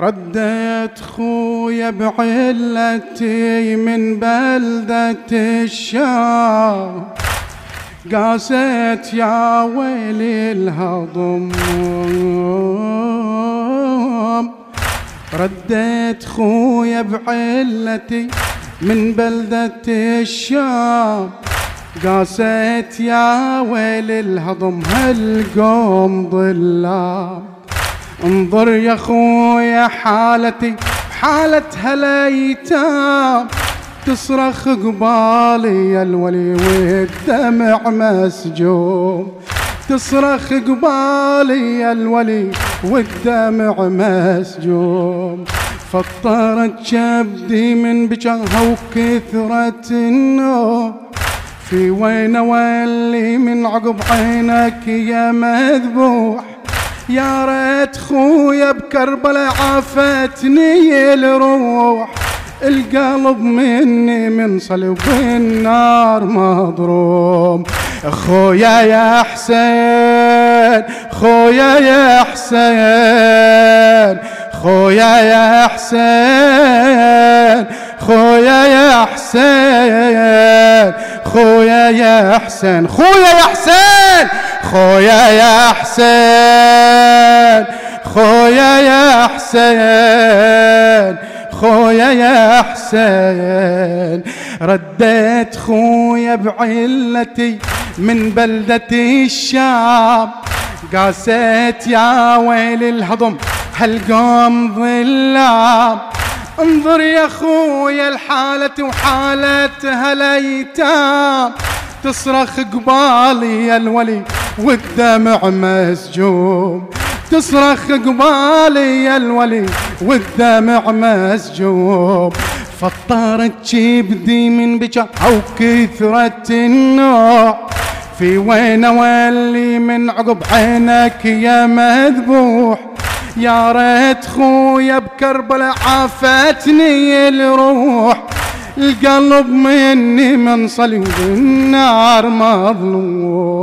رديت خويا بعلتي من بلدة الشام. قاسيت يا ويلي الهضم. رديت خويا بعلتي من بلدة الشام. قاسيت يا ويلي الهضم هالقوم ظلام. انظر يا خويا حالتي حالة هالايتام تصرخ قبالي يا الولي والدمع مسجوم تصرخ قبالي يا الولي والدمع مسجوم فطرت شبدي من بجاها وكثرة النوم. في وين ولي من عقب عينك يا مذبوح؟ يا ريت خويا بكربلاء عافتني الروح. القلب مني من صلب النار مضروم خويا يا حسين خويا يا حسين خويا يا حسين خويا يا حسين خويا يا حسين خويا يا حسين خويا يا حسين. خويا يا حسين خويا يا حسين. رديت خويا بعلتي من بلدتي الشام. قاسيت يا ويل الهضم هالقوم ظلام. انظر يا خويا الحالة وحالة هالايتام تصرخ قبالي يا الولي والدمع مسجوم. تصرخ قبالي يا الولي والدمع مسجوم فطرت جبدي من بجا أو كثرة النوع. في وين ولي من عقب عينك يا مذبوح؟ يا ريت خويا بكربلاء عافتني الروح. القلب مني منصلي والنار مظلوم.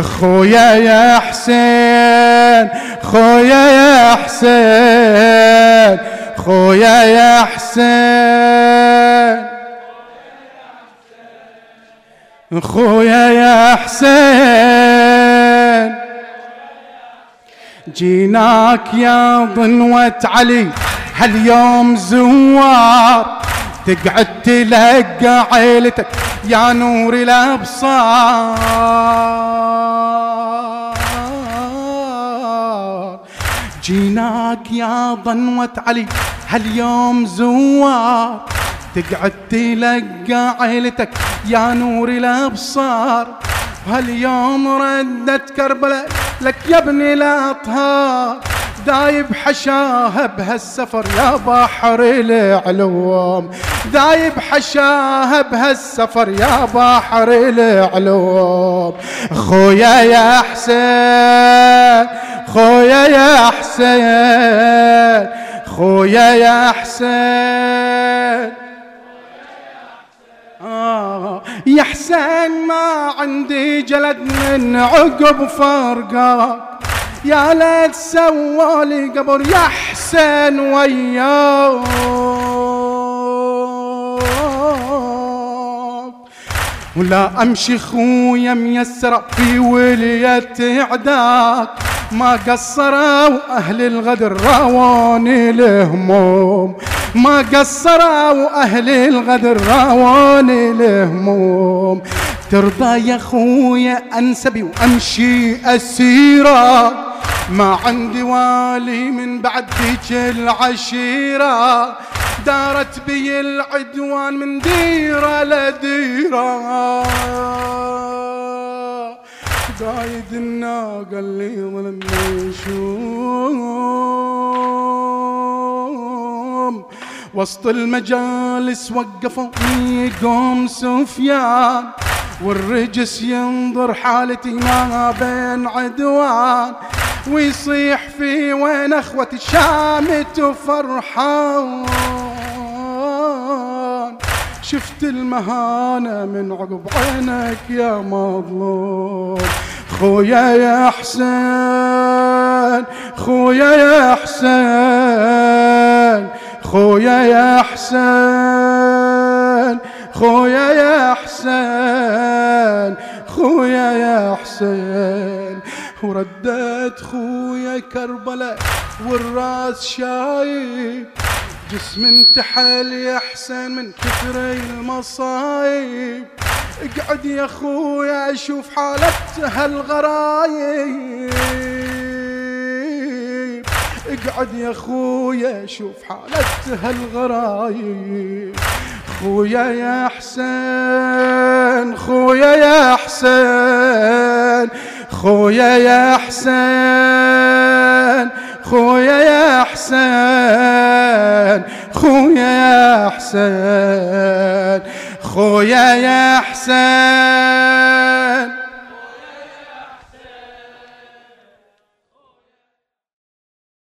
خويا يا حسين خويا يا حسين خويا يا حسين. خويا يا حسين. جيناك يا ضنوة علي هاليوم زوار تقعد تلقى عيلتك يا نور الأبصار. جيناك يا ضنوة علي هاليوم زوار. تقعد تلقى عيلتك يا نور الأبصار. هاليوم ردت كربلاء لك يا ابني الاطهار دايب حشاها بهالسفر يا بحر العلوم. دايب حشاها بهالسفر يا بحر العلوم. خويا يا حسين خويا يا حسين خويا يا حسين. آه يا حسين ما عندي جلد من عقب فرقك. يا ليت سوالي قبر يا حسين وياك. ولا أمشي خويا ميسرة في ولية عداك ما قصروا أهل الغدر راوني الهموم ما قصروا أهل الغدر راوني الهموم ترضى يا خويا انسبي وأمشي اسيره ما عندي والي من بعد ذيك العشيرة. دارت بي العدوان من ديرة لديرة. قايد الناقة اللي ظلمني شوم وسط المجالس وقفوا قوم سفيان. والرجس ينظر حالتي ما بين عدوان ويصيح في وين اخوتي شامت وفرحان شفت المهانة من عقب عينك يا مظلوم. خويا يا حسين خويا يا حسين خويا يا حسين. خويا يا حسين خويا يا حسين وردت خويا كربلاء والراس شايب جسم انتحل يا حسين من كثر المصايب. اقعد يا خويا أشوف حالة هالغرايب. اقعد يا خويا شوف حالة هالغرايب. خويا يا حسين خويا يا حسين خويا يا حسين خويا يا حسين خويا يا حسين خويا يا حسين